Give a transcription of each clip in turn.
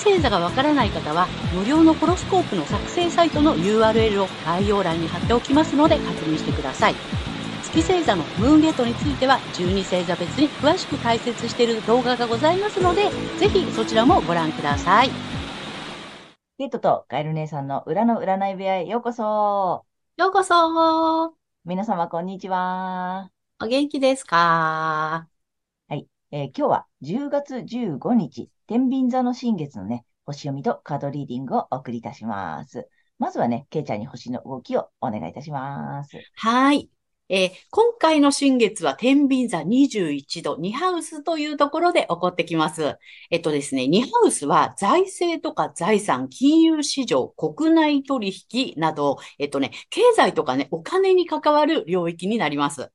月星座がわからない方は、無料のホロスコープの作成サイトの URL を概要欄に貼っておきますので確認してください。月星座のムーンゲートについては12星座別に詳しく解説している動画がございますので、ぜひそちらもご覧ください。ゲートとカエル姉さんの裏の占い部屋へようこそ。ようこそ皆様こんにちは。お元気ですか？はい、えー、今日は10月15日、天秤座の新月のね、星読みとカードリーディングをお送りいたします。まずはね、ケイちゃんに星の動きをお願いいたします。はい。えー、今回の新月は天秤座21度、2ハウスというところで起こってきます。えっとですね、2ハウスは財政とか財産、金融市場、国内取引など、えっとね、経済とかね、お金に関わる領域になります。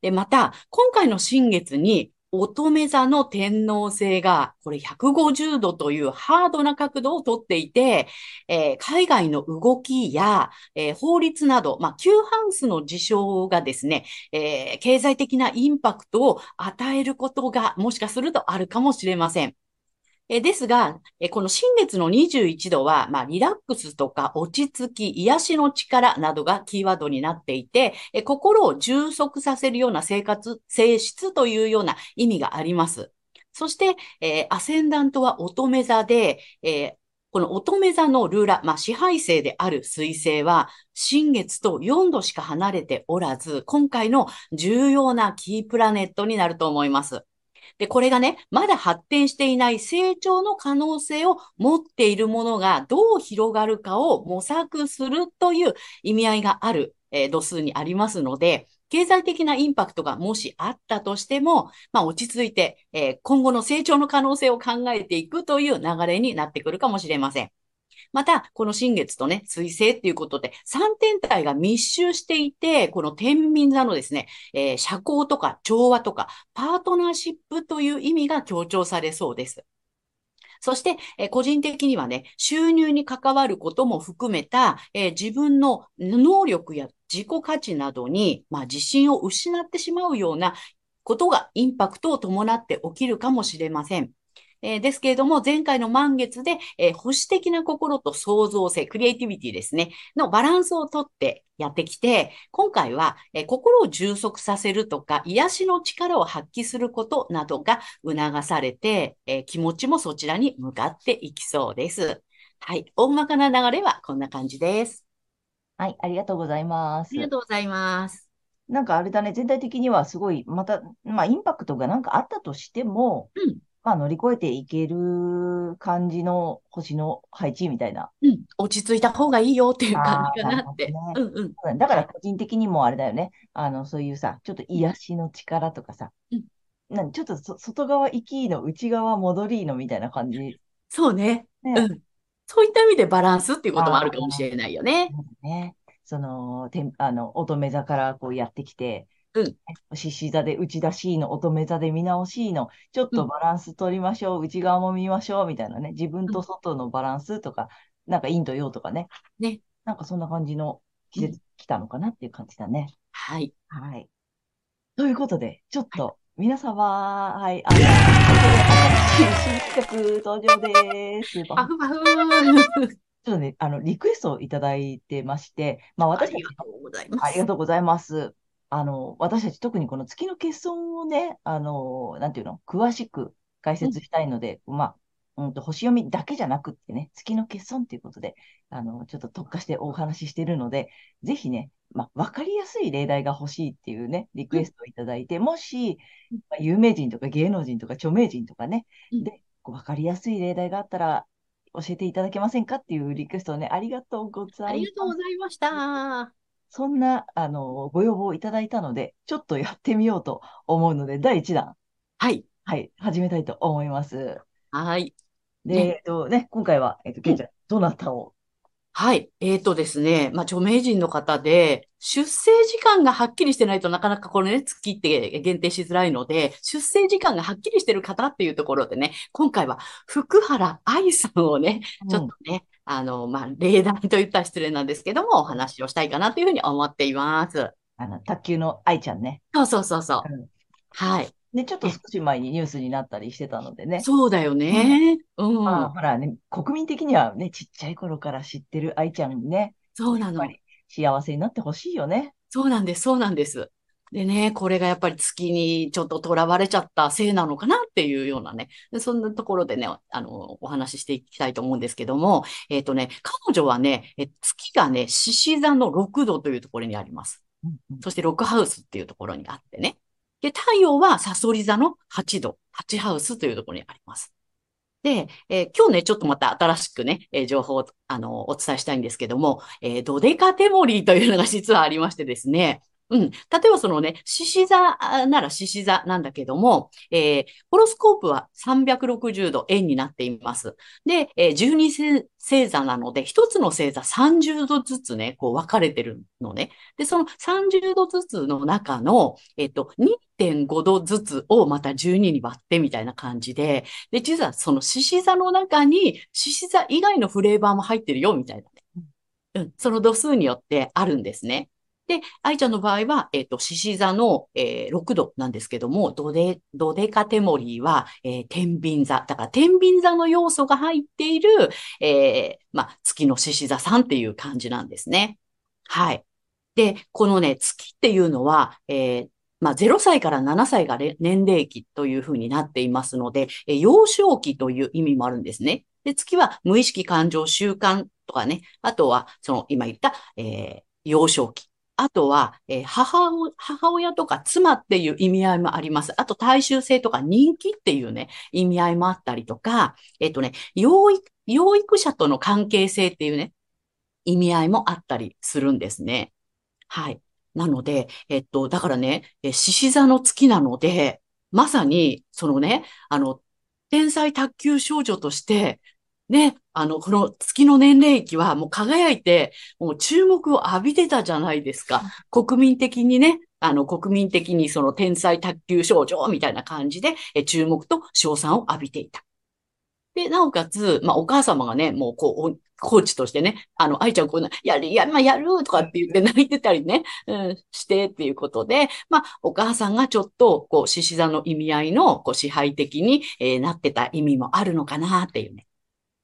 で、また、今回の新月に乙女座の天皇星が、これ150度というハードな角度をとっていて、えー、海外の動きや、えー、法律など、まあ、旧ハウスの事象がですね、えー、経済的なインパクトを与えることがもしかするとあるかもしれません。えですが、えこの新月の21度は、まあ、リラックスとか落ち着き、癒しの力などがキーワードになっていて、え心を充足させるような生活、性質というような意味があります。そして、えー、アセンダントは乙女座で、えー、この乙女座のルーラ、まあ、支配性である水星は、新月と4度しか離れておらず、今回の重要なキープラネットになると思います。で、これがね、まだ発展していない成長の可能性を持っているものがどう広がるかを模索するという意味合いがある、えー、度数にありますので、経済的なインパクトがもしあったとしても、まあ落ち着いて、えー、今後の成長の可能性を考えていくという流れになってくるかもしれません。また、この新月とね、水星っていうことで、3天体が密集していて、この天秤座のですね、えー、社交とか調和とか、パートナーシップという意味が強調されそうです。そして、えー、個人的にはね、収入に関わることも含めた、えー、自分の能力や自己価値などに、まあ、自信を失ってしまうようなことがインパクトを伴って起きるかもしれません。えー、ですけれども、前回の満月で、えー、保守的な心と創造性、クリエイティビティですね、のバランスをとってやってきて、今回は、えー、心を充足させるとか、癒しの力を発揮することなどが促されて、え気持ちもそちらに向かっていきそうです。はい。大まかな流れはこんな感じです。はい。ありがとうございます。ありがとうございます。なんかあれだね、全体的にはすごい、また、まあ、インパクトがなんかあったとしても、うん、まあ、乗り越えていける感じの星の配置みたいな。うん、落ち着いた方がいいよっていう感じかなって。ね、うんうん。だから個人的にもあれだよね。あの、そういうさ、ちょっと癒しの力とかさ、うん、なんちょっと外側行きの内側戻りのみたいな感じ。そうね。ねうん。そういった意味でバランスっていうこともあるかもしれないよね。ね。その、てあの、乙女座からこうやってきて、うん。獅子座で内出しの、乙女座で見直しの、ちょっとバランス取りましょう、うん、内側も見ましょう、みたいなね、自分と外のバランスとか、うん、なんか陰と陽とかね。ね。なんかそんな感じの季節来たのかなっていう感じだね。はい。はい。ということで、ちょっと、皆様、はい、あの、ここで新しい新企画登場です。パフパフ。ちょっとね、あの、リクエストをいただいてまして、まあ私ありがとうございます。ありがとうございます。あの、私たち特にこの月の欠損をね、あの、なんていうの、詳しく解説したいので、うん、まあ、うんと、星読みだけじゃなくってね、月の欠損ということで、あの、ちょっと特化してお話ししているので、ぜひね、まあ、わかりやすい例題が欲しいっていうね、リクエストをいただいて、もし、まあ、有名人とか芸能人とか著名人とかね、で、わかりやすい例題があったら、教えていただけませんかっていうリクエストをね、ありがとうございます。ありがとうございました。そんな、あの、ご要望をいただいたので、ちょっとやってみようと思うので、第1弾。はい。はい、始めたいと思います。はい。で、えっとね、今回は、えっと、けいちゃん、どなたを？はい。えーとですね。まあ、著名人の方で、出生時間がはっきりしてないとなかなかこれね、月って限定しづらいので、出生時間がはっきりしてる方っていうところでね、今回は福原愛さんをね、ちょっとね、うん、あの、まあ、例題と言ったら失礼なんですけども、お話をしたいかなというふうに思っています。あの、卓球の愛ちゃんね。そうそうそうそう。うん、はい。ね、ちょっと少し前にニュースになったりしてたのでね。そうだよね。うん。まあ、ほらね、国民的にはね、ちっちゃい頃から知ってる愛ちゃんにね。そうなの。幸せになってほしいよね。そうなんです、そうなんです。でね、これがやっぱり月にちょっと囚われちゃったせいなのかなっていうようなね、そんなところでね、あの、お話ししていきたいと思うんですけども、えっ、ー、とね、彼女はね、え月がね、獅子座の6度というところにあります。うんうん、そして6ハウスっていうところにあってね。で、太陽はサソリ座の8度、8ハウスというところにあります。で、えー、今日ね、ちょっとまた新しくね、えー、情報を、あの、お伝えしたいんですけども、えー、ドデカテモリーというのが実はありましてですね、うん。例えばそのね、獅子座なら獅子座なんだけども、えー、ホロスコープは360度円になっています。で、えー、12星座なので、一つの星座30度ずつね、こう分かれてるのね。で、その30度ずつの中の、えっ、ー、と、2.5度ずつをまた12に割ってみたいな感じで、で、実はその獅子座の中に獅子座以外のフレーバーも入ってるよ、みたいな。うん、その度数によってあるんですね。で、愛ちゃんの場合は、えっ、ー、と、獅子座の、えー、6度なんですけども、ドデ、ドデカテモリーは、えー、天秤座。だから、天秤座の要素が入っている、えー、まあ、月の獅子座さんっていう感じなんですね。はい。で、このね、月っていうのは、えー、まあ、0歳から7歳が年齢期というふうになっていますので、え幼少期という意味もあるんですね。で、月は無意識感情習慣とかね、あとは、その今言った、えー、幼少期。あとは、えー、母母親とか妻っていう意味合いもあります。あと、大衆性とか人気っていうね、意味合いもあったりとか、えっ、ー、とね、養育、養育者との関係性っていうね、意味合いもあったりするんですね。はい。なので、えっと、だからね、獅子座の月なので、まさに、そのね、あの、天才卓球少女として、ね、あの、この月の年齢期はもう輝いて、もう注目を浴びてたじゃないですか。国民的にね、あの、国民的にその天才卓球少女みたいな感じで、え注目と賞賛を浴びていた。で、なおかつ、まあ、お母様がね、もう、こう、コーチとしてね、あの、愛ちゃんこうな、やる、や、まあ、やるとかって言って泣いてたりね、うん、してっていうことで、まあ、お母さんがちょっと、こう、獅子座の意味合いの、こう、支配的に、えー、なってた意味もあるのかなっていうね。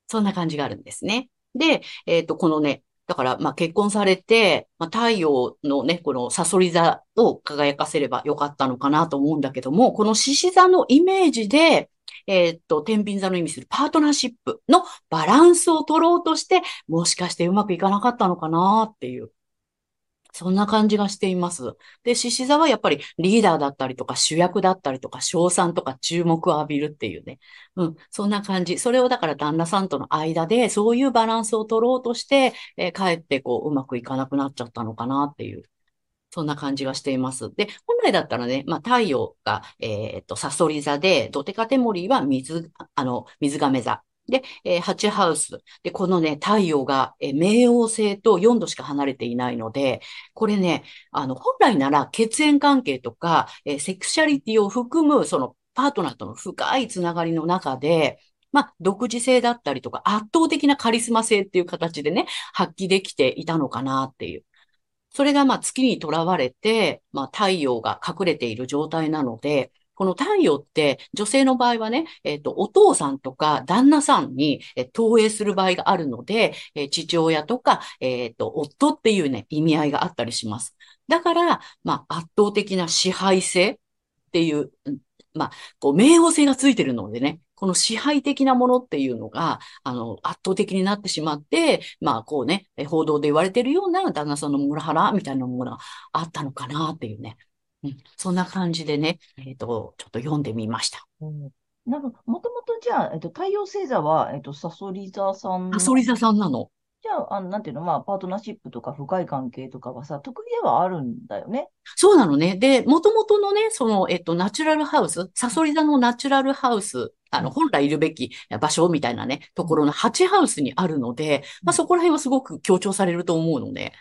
そんな感じがあるんですね。で、えっ、ー、と、このね、だから、まあ、結婚されて、まあ、太陽のね、このサソリ座を輝かせればよかったのかなと思うんだけども、この獅子座のイメージで、えっ、と、天秤座の意味するパートナーシップのバランスを取ろうとして、もしかしてうまくいかなかったのかなっていう。そんな感じがしています。で、獅子座はやっぱりリーダーだったりとか主役だったりとか賞賛とか注目を浴びるっていうね。うん、そんな感じ。それをだから旦那さんとの間でそういうバランスを取ろうとして、えー、かえってこううまくいかなくなっちゃったのかなっていう。そんな感じがしています。で、本来だったらね、まあ、太陽が、えっ、と、サソリ座で、ドテカテモリーは水、あの、水亀座。で、えー、8ハウス。で、このね、太陽が、えー、冥王星と4度しか離れていないので、これね、あの、本来なら血縁関係とか、えー、セクシャリティを含む、その、パートナーとの深いつながりの中で、まあ、独自性だったりとか、圧倒的なカリスマ性っていう形でね、発揮できていたのかなっていう。それがまあ月にとらわれて、まあ太陽が隠れている状態なので、この太陽って女性の場合はね、えっ、ー、と、お父さんとか旦那さんに、え、投影する場合があるので、えー、父親とか、えっ、と、夫っていうね、意味合いがあったりします。だから、まあ、圧倒的な支配性っていう、まあ、こう、冥王星がついてるのでね、この支配的なものっていうのが、あの、圧倒的になってしまって、まあ、こうね、報道で言われてるような旦那さんのモラハラみたいなものがあったのかなっていうね。うん、そんな感じでね、えっ、ー、と、ちょっと読んでみました。うんなんか、もともとじゃあ、えっと、太陽星座は、えっと、サソリ座さん。サソリ座さんなの？じゃの、あの、なんていうの、まあ、パートナーシップとか深い関係とかはさ、得意ではあるんだよね。そうなのね。で、もともとのね、その、えっと、ナチュラルハウス、サソリ座のナチュラルハウス、あの、本来いるべき場所みたいなね、ところの8ハウスにあるので、まあ、そこら辺はすごく強調されると思うのね。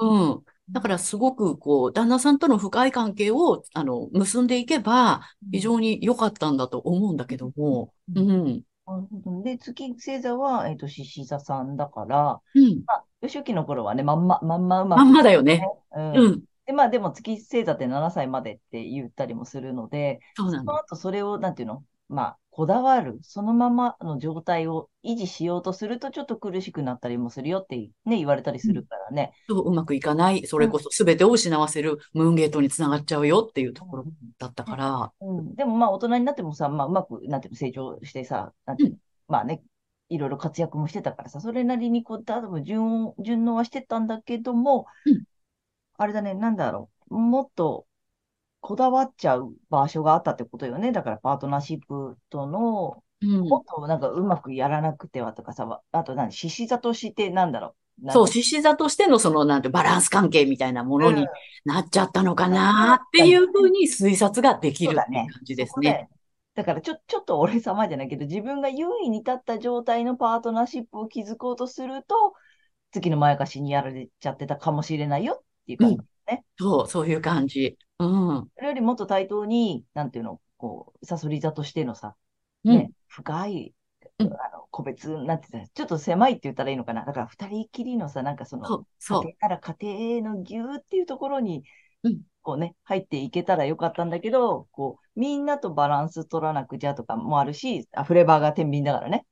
うん。うん。だからすごくこう、旦那さんとの深い関係を、あの、結んでいけば、非常に良かったんだと思うんだけども、ううんん。なるほどで、月星座は、えっと、獅子座さんだから、うん。まあ、幼少期の頃はね、まんま、まんまうままんくまだよね。うんうん。で、まあでも月星座って7歳までって言ったりもするので、そのそうなんだ。後それを、なんていうの、まあ、こだわる、そのままの状態を維持しようとすると、ちょっと苦しくなったりもするよってね、言われたりするからね。そううまくいかない、それこそ全てを失わせるムーンゲートにつながっちゃうよっていうところだったから、うん、でもまあ大人になってもさ、まあうまく、なんていうの、成長してさ、なんていうの、まあね、いろいろ活躍もしてたからさ、それなりにこう、多分順応、順応はしてたんだけども、うん。あれだね、なんだろう、もっとこだわっちゃう場所があったってことよね。だからパートナーシップとの、うんもっとなんかうまくやらなくてはとかさ、あと何、獅子座としてなんだろう？そう、か獅子座としてのその、なんて、バランス関係みたいなものうんになっちゃったのかなっていうふうに推察ができる感じですね。だからちょ、ちょっと俺様じゃないけど、自分が優位に立った状態のパートナーシップを築こうとすると、月のまやかしにやられちゃってたかもしれないよっていう感じね。そう、そういう感じ。うん。それよりもっと対等に、なんていうの、こう、サソリ座としてのさ、うんね、深い、うんあの、個別になってた、ちょっと狭いって言ったらいいのかな。だから二人きりのさ、なんかその、そう、そう。家庭から家庭のぎゅーっていうところにうん、こうね、入っていけたらよかったんだけど、こう、みんなとバランス取らなくちゃとかもあるし、あフレーバーが天秤だからね。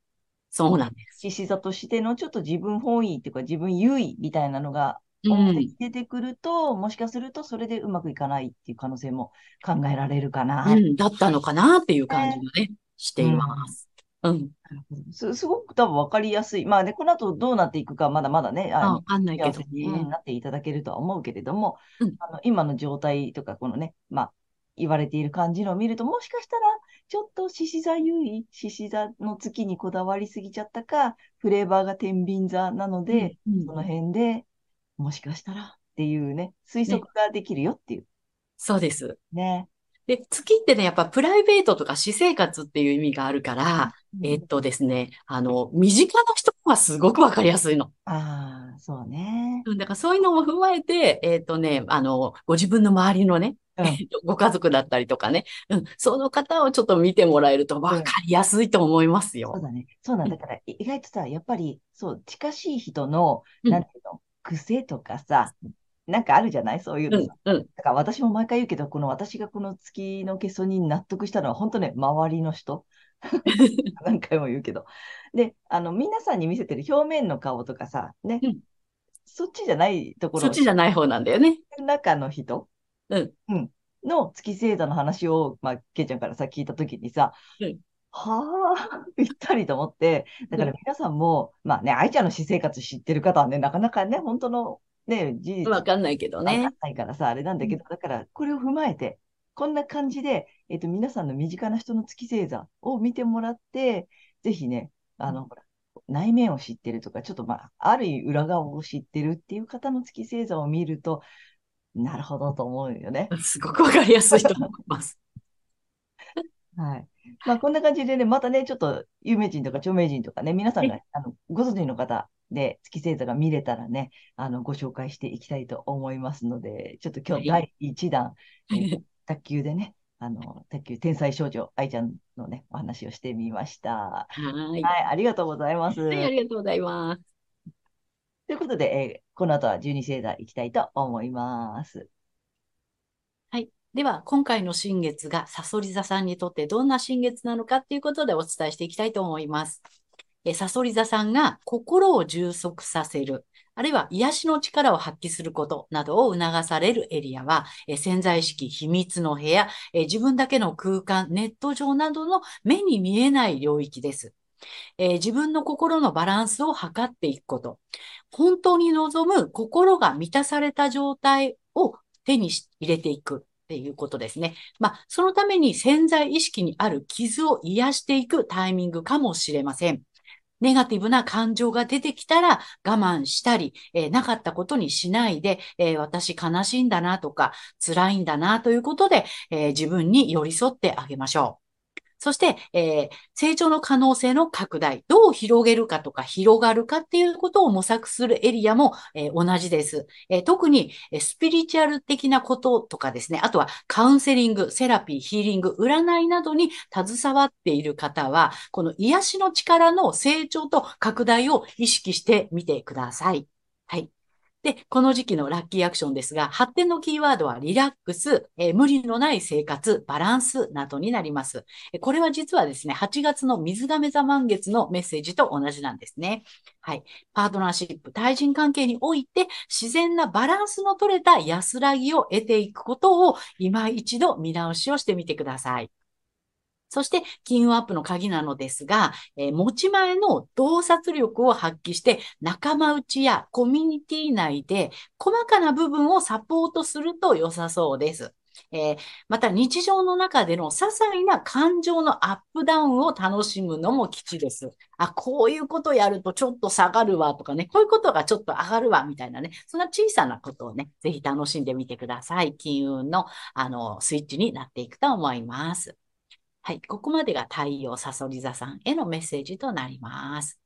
そうなんです。獅子座としてのちょっと自分本位っていうか自分優位みたいなのがうん。表に出てくると、もしかするとそれでうまくいかないっていう可能性も考えられるかな。うん、だったのかなっていう感じがね、しています。うん。すすごく多分分かりやすい。まあね、この後どうなっていくかまだまだね、あのあんないけどね。なっていただけるとは思うけれども、うんあの今の状態とか、このね、まあ、言われている感じのを見ると、もしかしたら、ちょっと獅子座優位、獅子座の月にこだわりすぎちゃったか、フレーバーが天秤座なので、うんその辺でもしかしたらっていうね、推測ができるよっていうそうです。ね。で、月ってね、やっぱプライベートとか私生活っていう意味があるから、えっとですね、あの、身近な人はすごくわかりやすいの。ああ、そうね。うんだからそういうのも踏まえて、えっとね、あの、ご自分の周りのね、うんえっとご家族だったりとかね、うん、その方をちょっと見てもらえるとわかりやすいと思いますよ。そうだね。そうなんだから、い意外とさ、やっぱり、そう、近しい人の、うんなんていうの、癖とかさ、なんかあるじゃない？そういううんうん。だから私も毎回言うけど、この私がこの月の欠損に納得したのは、本当ね、周りの人。何回も言うけど。で、あの、皆さんに見せてる表面の顔とかさ、ね、うん。そっちじゃないところ。そっちじゃない方なんだよね。中の人、うん。の月星座の話を、まあ、けいちゃんからさ、聞いたときにさ、うんはあ、ぴったりと思って、だから皆さんも、まあね、愛ちゃんの私生活知ってる方はね、なかなかね、本当のね、事実わかんないけどわかんね。ないからさ、あれなんだけど、だから、これを踏まえて、こんな感じで、えっと、皆さんの身近な人の月星座を見てもらって、ぜひね、あの、ほら、内面を知ってるとか、ちょっとまあ、ある意味裏側を知ってるっていう方の月星座を見ると、なるほどと思うよね。すごくわかりやすいと思います。はい。まあ、こんな感じでね、またね、ちょっと有名人とか著名人とかね、皆さんが、あの、ご存知の方で月星座が見れたらね、あの、ご紹介していきたいと思いますので、ちょっと今日はい第1弾、えー 卓球でね、あの、卓球天才少女愛ちゃんのね、お話をしてみました。はーい。はい、ありがとうございます。はい、ありがとうございます。ということで、えーこの後は12星座いきたいと思います。では、今回の新月がサソリ座さんにとってどんな新月なのかっていうことでお伝えしていきたいと思います。えサソリ座さんが心を充足させる、あるいは癒しの力を発揮することなどを促されるエリアは、え潜在意識、秘密の部屋、え自分だけの空間、ネット上などの目に見えない領域です。え自分の心のバランスを測っていくこと。本当に望む心が満たされた状態を手に入れていくっていうことですね。まあ、そのために潜在意識にある傷を癒していくタイミングかもしれません。ネガティブな感情が出てきたら我慢したり、えー、なかったことにしないで、えー、私悲しいんだなとか、辛いんだなということで、えー、自分に寄り添ってあげましょう。そして、えー、成長の可能性の拡大、どう広げるかとか広がるかっていうことを模索するエリアも、えー、同じです。えー、特に、えスピリチュアル的なこととかですね、あとはカウンセリング、セラピー、ヒーリング、占いなどに携わっている方は、この癒しの力の成長と拡大を意識してみてください。はい。で、この時期のラッキーアクションですが、発展のキーワードはリラックス、えー、無理のない生活、バランスなどになります。これは実はですね、8月の水亀座満月のメッセージと同じなんですね。はい。パートナーシップ、対人関係において自然なバランスの取れた安らぎを得ていくことを今一度見直しをしてみてください。そして、金運アップの鍵なのですが、えー、持ち前の洞察力を発揮して、仲間内やコミュニティ内で細かな部分をサポートすると良さそうです。えー、また日常の中での些細な感情のアップダウンを楽しむのも基地です。あ、こういうことやるとちょっと下がるわとかね、こういうことがちょっと上がるわみたいなね、そんな小さなことをね、ぜひ楽しんでみてください。金運のあのスイッチになっていくと思います。はい。ここまでが太陽サソリ座さんへのメッセージとなります。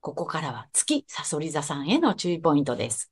ここからは月サソリ座さんへの注意ポイントです。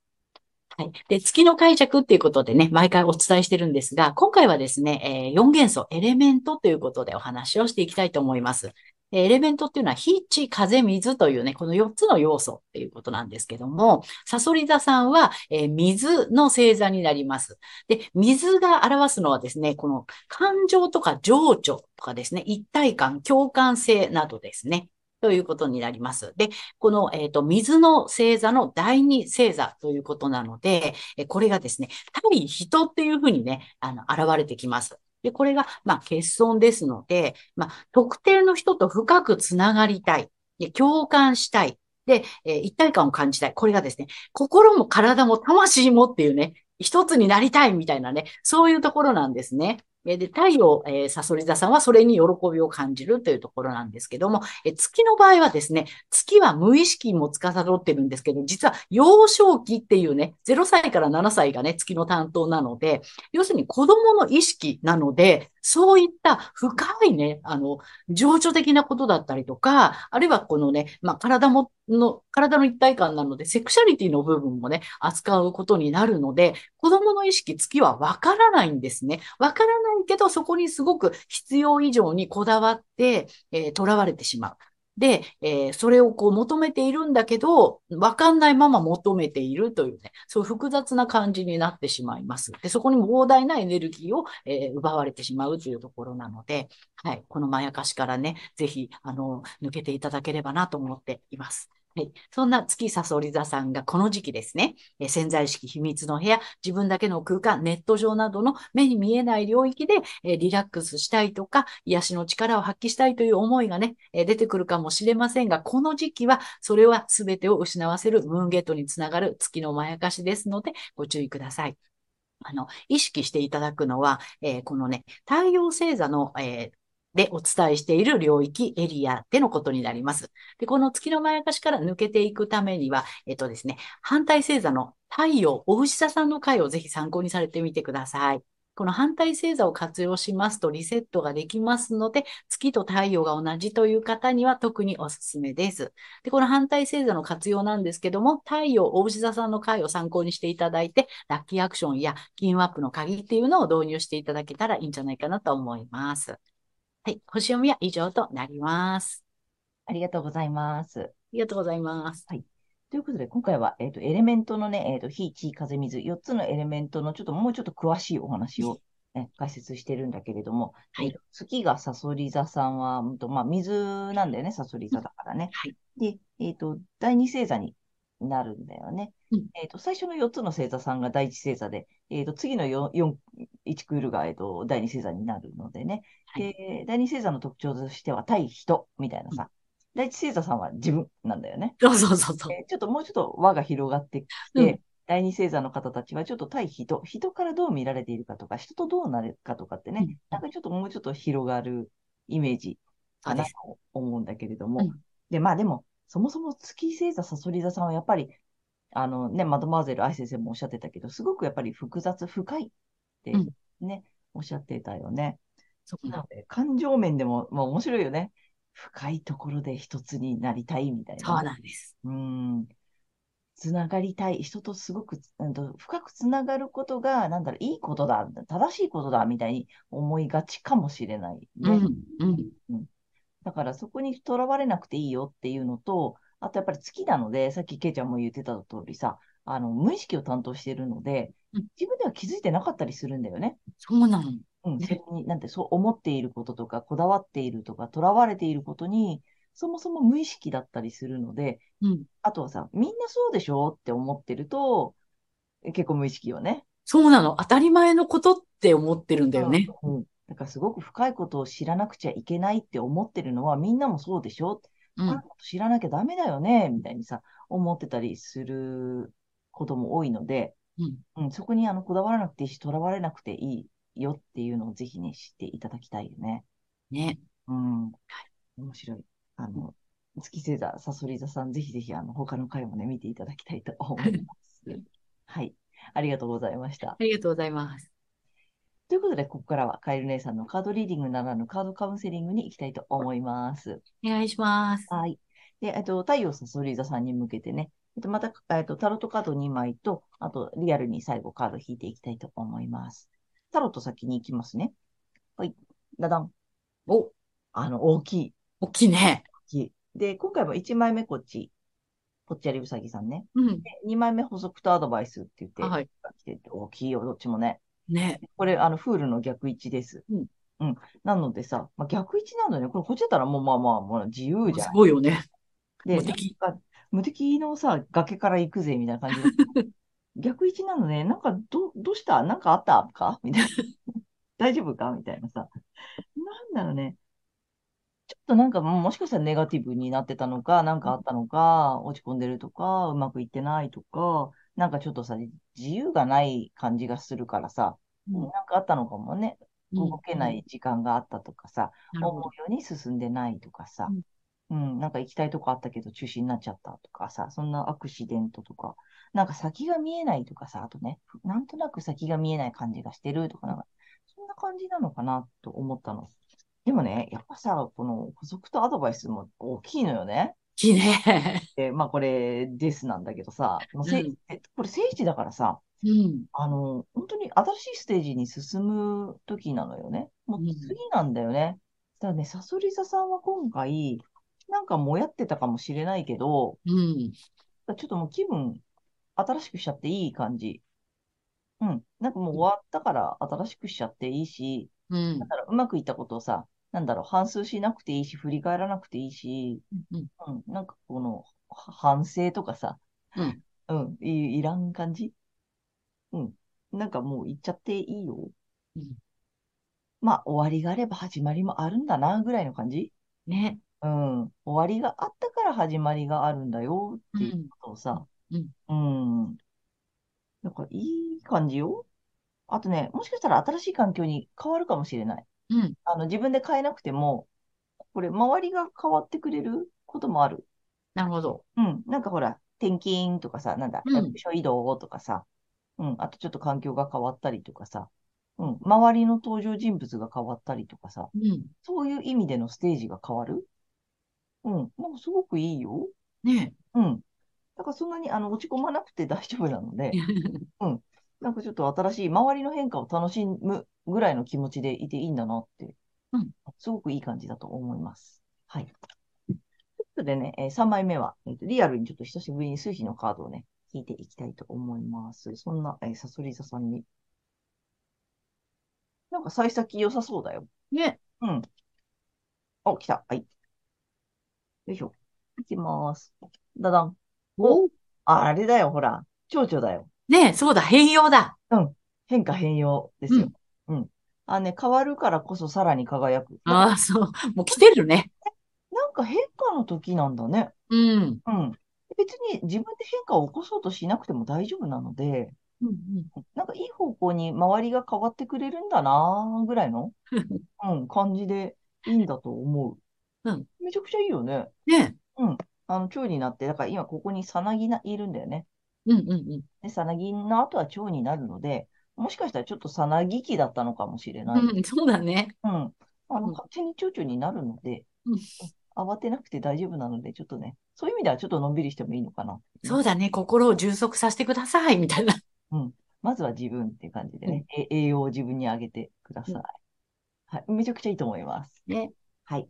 はい。で、月の解釈っていうことでね、毎回お伝えしてるんですが、今回はですね、えー、4元素、エレメントということでお話をしていきたいと思います。エレメントっていうのは火、地、風、水というね、この4つの要素っていうことなんですけども、サソリ座さんは、え、水の星座になります。で、水が表すのはですね、この感情とか情緒とかですね、一体感、共感性などですね。ということになります。で、この、えっ、ー、と、水の星座の第二星座ということなので、えこれがですね、対人っていうふうにね、あの、現れてきます。で、これが、まあ、欠損ですので、まあ、特定の人と深くつながりたい。で共感したい。で、えー、一体感を感じたい。これがですね、心も体も魂もっていうね、一つになりたいみたいなね、そういうところなんですね。で、太陽、えー、サソリ座さんはそれに喜びを感じるというところなんですけども、え月の場合はですね、月は無意識も司ってるんですけど、実は幼少期っていうね、0歳から7歳がね、月の担当なので、要するに子供の意識なので、そういった深いね、あの、情緒的なことだったりとか、あるいはこのね、まあ、体も、の、体の一体感なので、セクシャリティの部分もね、扱うことになるので、子供の意識、月はわからないんですね。わからないけど、そこにすごく必要以上にこだわって、えー、囚われてしまう。で、えー、それをこう求めているんだけど、わかんないまま求めているというね、そういう複雑な感じになってしまいます。で、そこに膨大なエネルギーを、えー、奪われてしまうというところなので、はい、このまやかしからね、ぜひ、あの、抜けていただければなと思っています。はい。そんな月サソリ座さんがこの時期ですね、え潜在意識秘密の部屋、自分だけの空間、ネット上などの目に見えない領域で、えリラックスしたいとか、癒しの力を発揮したいという思いがね、え出てくるかもしれませんが、この時期はそれは全てを失わせるムーンゲートにつながる月のまやかしですので、ご注意ください。あの、意識していただくのは、えー、このね、太陽星座の、えー、でお伝えしている領域、エリアでのことになります。で、この月のまやかしから抜けていくためには、えっとですね、反対星座の太陽、お牛座さんの回をぜひ参考にされてみてください。この反対星座を活用しますとリセットができますので、月と太陽が同じという方には特におすすめです。で、この反対星座の活用なんですけども、太陽、大牛座さんの回を参考にしていただいて、ラッキーアクションや金運アップの鍵っていうのを導入していただけたらいいんじゃないかなと思います。はい。星読みは以上となります。ありがとうございます。ありがとうございます。はい。ということで、今回は、えっ、ー、と、エレメントのね、えっ、ー、と、火、地、風、水、4つのエレメントのちょっともうちょっと詳しいお話を、ね、解説してるんだけれども、はい、月がサソリ座さんは、まあ、水なんだよね、サソリ座だからね。はい、で、えっ、ー、と、第二星座になるんだよね。うん、えっ、と、最初の4つの星座さんが第一星座で、えっ、と、次の 4, 4、1クールが、えっ、と、第二星座になるのでね。で、第二星座の特徴としては、対人みたいなさ、第一星座さんは自分なんだよね。そうそうそうそう、えー、ちょっともうちょっと輪が広がってきて、うん、第二星座の方たちはちょっと対人、人からどう見られているかとか、人とどうなるかとかってね、うん、なんかちょっともうちょっと広がるイメージかなと思うんだけれども、うん、で、まあでも、そもそも月星座、サソリ座さんはやっぱり、あのね、マドマーゼル愛先生もおっしゃってたけど、すごくやっぱり複雑、深いってうんね、おっしゃってたよね。そうなで、感情面でも、まあ面白いよね。深いところで一つになりたいみたいなね。そうなんです。うん。つながりたい。人とすごく、うんと、深くつながることが、なんだろう、いいことだ、正しいことだ、みたいに思いがちかもしれない。ね。うん、うん。だからそこにとらわれなくていいよっていうのと、あとやっぱり月なので、さっきケイちゃんも言ってた通りさ、あの、無意識を担当しているのでうん、自分では気づいてなかったりするんだよね。そうなの。うん、ねそれに、なんて、そう思っていることとか、こだわっているとか、とらわれていることに、そもそも無意識だったりするので、うん。あとはさ、みんなそうでしょって思ってると、え結構無意識よね。そうなの。当たり前のことって思ってるんだよね。うん。うんだからすごく深いことを知らなくちゃいけないって思ってるのは、みんなもそうでしょ？うん。深いこと知らなきゃダメだよねみたいにさ、思ってたりすることも多いので、うん。うん、そこにあのこだわらなくていいし、とらわれなくていいよっていうのをぜひね、知っていただきたいよね。ね。うん。面白い。あの、月星座、サソリ座さん、ぜひぜひ、あの、他の回もね、見ていただきたいと思います。はい。ありがとうございました。ありがとうございます。ということで、ここからはカエル姉さんのカードリーディングならぬカードカウンセリングに行きたいと思います。お願いします。はい。で、えっと、太陽サソリ座さんに向けてね、えっと、また、えっと、タロットカード2枚と、あと、リアルに最後カード引いていきたいと思います。タロット先に行きますね。はい。ダダン。お、あの、大きい。大きいね。大きい。で、今回は1枚目こっち。ぽっちゃりうさぎさんね。うん。で、2枚目補足とアドバイスって言って、はい。来てて大きいよ、どっちもね。ね。これ、あの、フールの逆位置です。うん。うん。なのでさ、まあ、逆位置なのね。これ、こっちだったらもうまあまあ、もう自由じゃすん。ごいよね。で、無敵無敵のさ、崖から行くぜ、みたいな感じで。逆位置なのね、なんか、ど、どうした？なんかあった？かみたいな。大丈夫か？みたいなさ。なんだろうね。ちょっとなんか、ももしかしたらネガティブになってたのか、なんかあったのか、落ち込んでるとか、うまくいってないとか、なんかちょっとさ、自由がない感じがするからさ、うんなんかあったのかもね。動けな。い時間があったとかさ、なるほど思う。ように進んでないとかさ、うん、なんか行きたいとこあったけど中止になっちゃったとかさ、そんなアクシデントとか、なんか先が見えないとかさ、あとね、なんとなく先が見えない感じがしてるとか、なんか、そんな感じなのかなと思ったの。でもね、やっぱさ、この補足とアドバイスも大きいのよね。大きいね。で、まあこれですなんだけどさ、もうせうんえこれ聖地だからさ、うん。あの、本当に新しいステージに進む時なのよね。もううん次なんだよね。だからね、サソリ座さんは今回、なんかもやってたかもしれないけど、うん。ちょっともう気分、新しくしちゃっていい感じ。うん。なんかもう終わったから新しくしちゃっていいし、うんだ。からうまくいったことをさ、なんだろう、反芻しなくていいし、振り返らなくていいし、うん。うん。なんかこの、は反省とかさ、うん。うん、い、いらん感じ？うん。なんかもう言っちゃっていいよ。うんまあ、終わりがあれば始まりもあるんだな、ぐらいの感じ？ね。うん。終わりがあったから始まりがあるんだよっていうことをさ、うんうん。なんかいい感じよ。あとね、もしかしたら新しい環境に変わるかもしれない。うん。あの、自分で変えなくても、これ、周りが変わってくれることもある。なるほど。うん。なんかほら、転勤とかさ、なんだ、うん部署移動とかさ、うん。あとちょっと環境が変わったりとかさ、うん。周りの登場人物が変わったりとかさ、うん。そういう意味でのステージが変わる？うん。なんかすごくいいよ。ね。うん。だからそんなにあの落ち込まなくて大丈夫なので、なんかちょっと新しい周りの変化を楽しむぐらいの気持ちでいていいんだなって、うんすごくいい感じだと思います。はい。ということでね、え3枚目は、えーとリアルにちょっと久しぶりに数比のカードをね、引いていきたいと思います。そんな、えー、サソリ座さんに。なんか幸先良さそうだよ。ね。うん。お、来た。はい。よいしょ。いきます。だだん。おあ、あれだよ、ほら。蝶々だよ。ねそうだ。変容だ。変化変容ですよ。うん。あ、ね、変わるからこそさらに輝く。ああ、そう。もう来てるね。なんか変化の時なんだね。うん。うん。別に自分で変化を起こそうとしなくても大丈夫なので、うんなんかいい方向に周りが変わってくれるんだなぐらいの、うん、感じでいいんだと思う。うん。めちゃくちゃいいよね。ねうん。あの、蝶になって、だから今ここにさなぎないるんだよね。うんうんうん。で、さなぎの後は蝶になるので、もしかしたらちょっとさなぎ期だったのかもしれない。うん、そうだね。うん。あの、うん勝手に蝶々になるので、うん慌てなくて大丈夫なので、ちょっとね、そういう意味ではちょっとのんびりしてもいいのかな。そうだね。心を充足させてください、みたいな。うん。まずは自分っていう感じでね、え栄養を自分にあげてください。うんはい。めちゃくちゃいいと思います。ね。はい。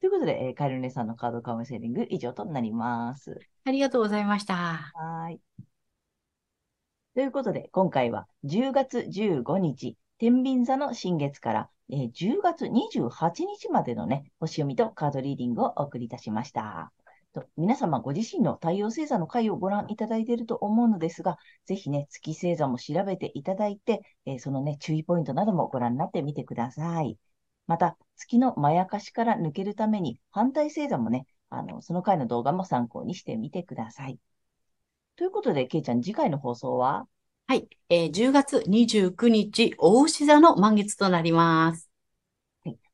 ということで、えーカエル姉さんのカードカウンセリング以上となります。ありがとうございました。はーい。ということで、今回は10月15日、天秤座の新月から、えー10月28日までのね、星読みとカードリーディングをお送りいたしました。と皆様ご自身の太陽星座の回をご覧いただいていると思うのですが、ぜひね、月星座も調べていただいて、えーそのね、注意ポイントなどもご覧になってみてください。また、月のまやかしから抜けるために、反対星座もね、あの、その回の動画も参考にしてみてください。ということで、けいちゃん、次回の放送は？はい。えー10月29日、大牛座の満月となります。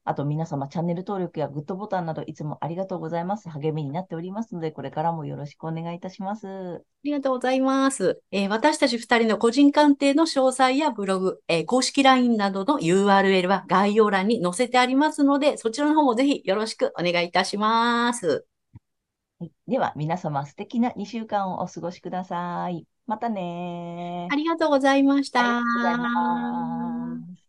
はい。あと皆様、チャンネル登録やグッドボタンなどいつもありがとうございます。励みになっておりますので、これからもよろしくお願いいたします。ありがとうございます。えー私たち二人の個人鑑定の詳細やブログ、えー公式 LINE などの URL は概要欄に載せてありますので、そちらの方もぜひよろしくお願いいたします。はい。では、皆様、素敵な2週間をお過ごしください。またねーありがとうございました。ありがとうございます。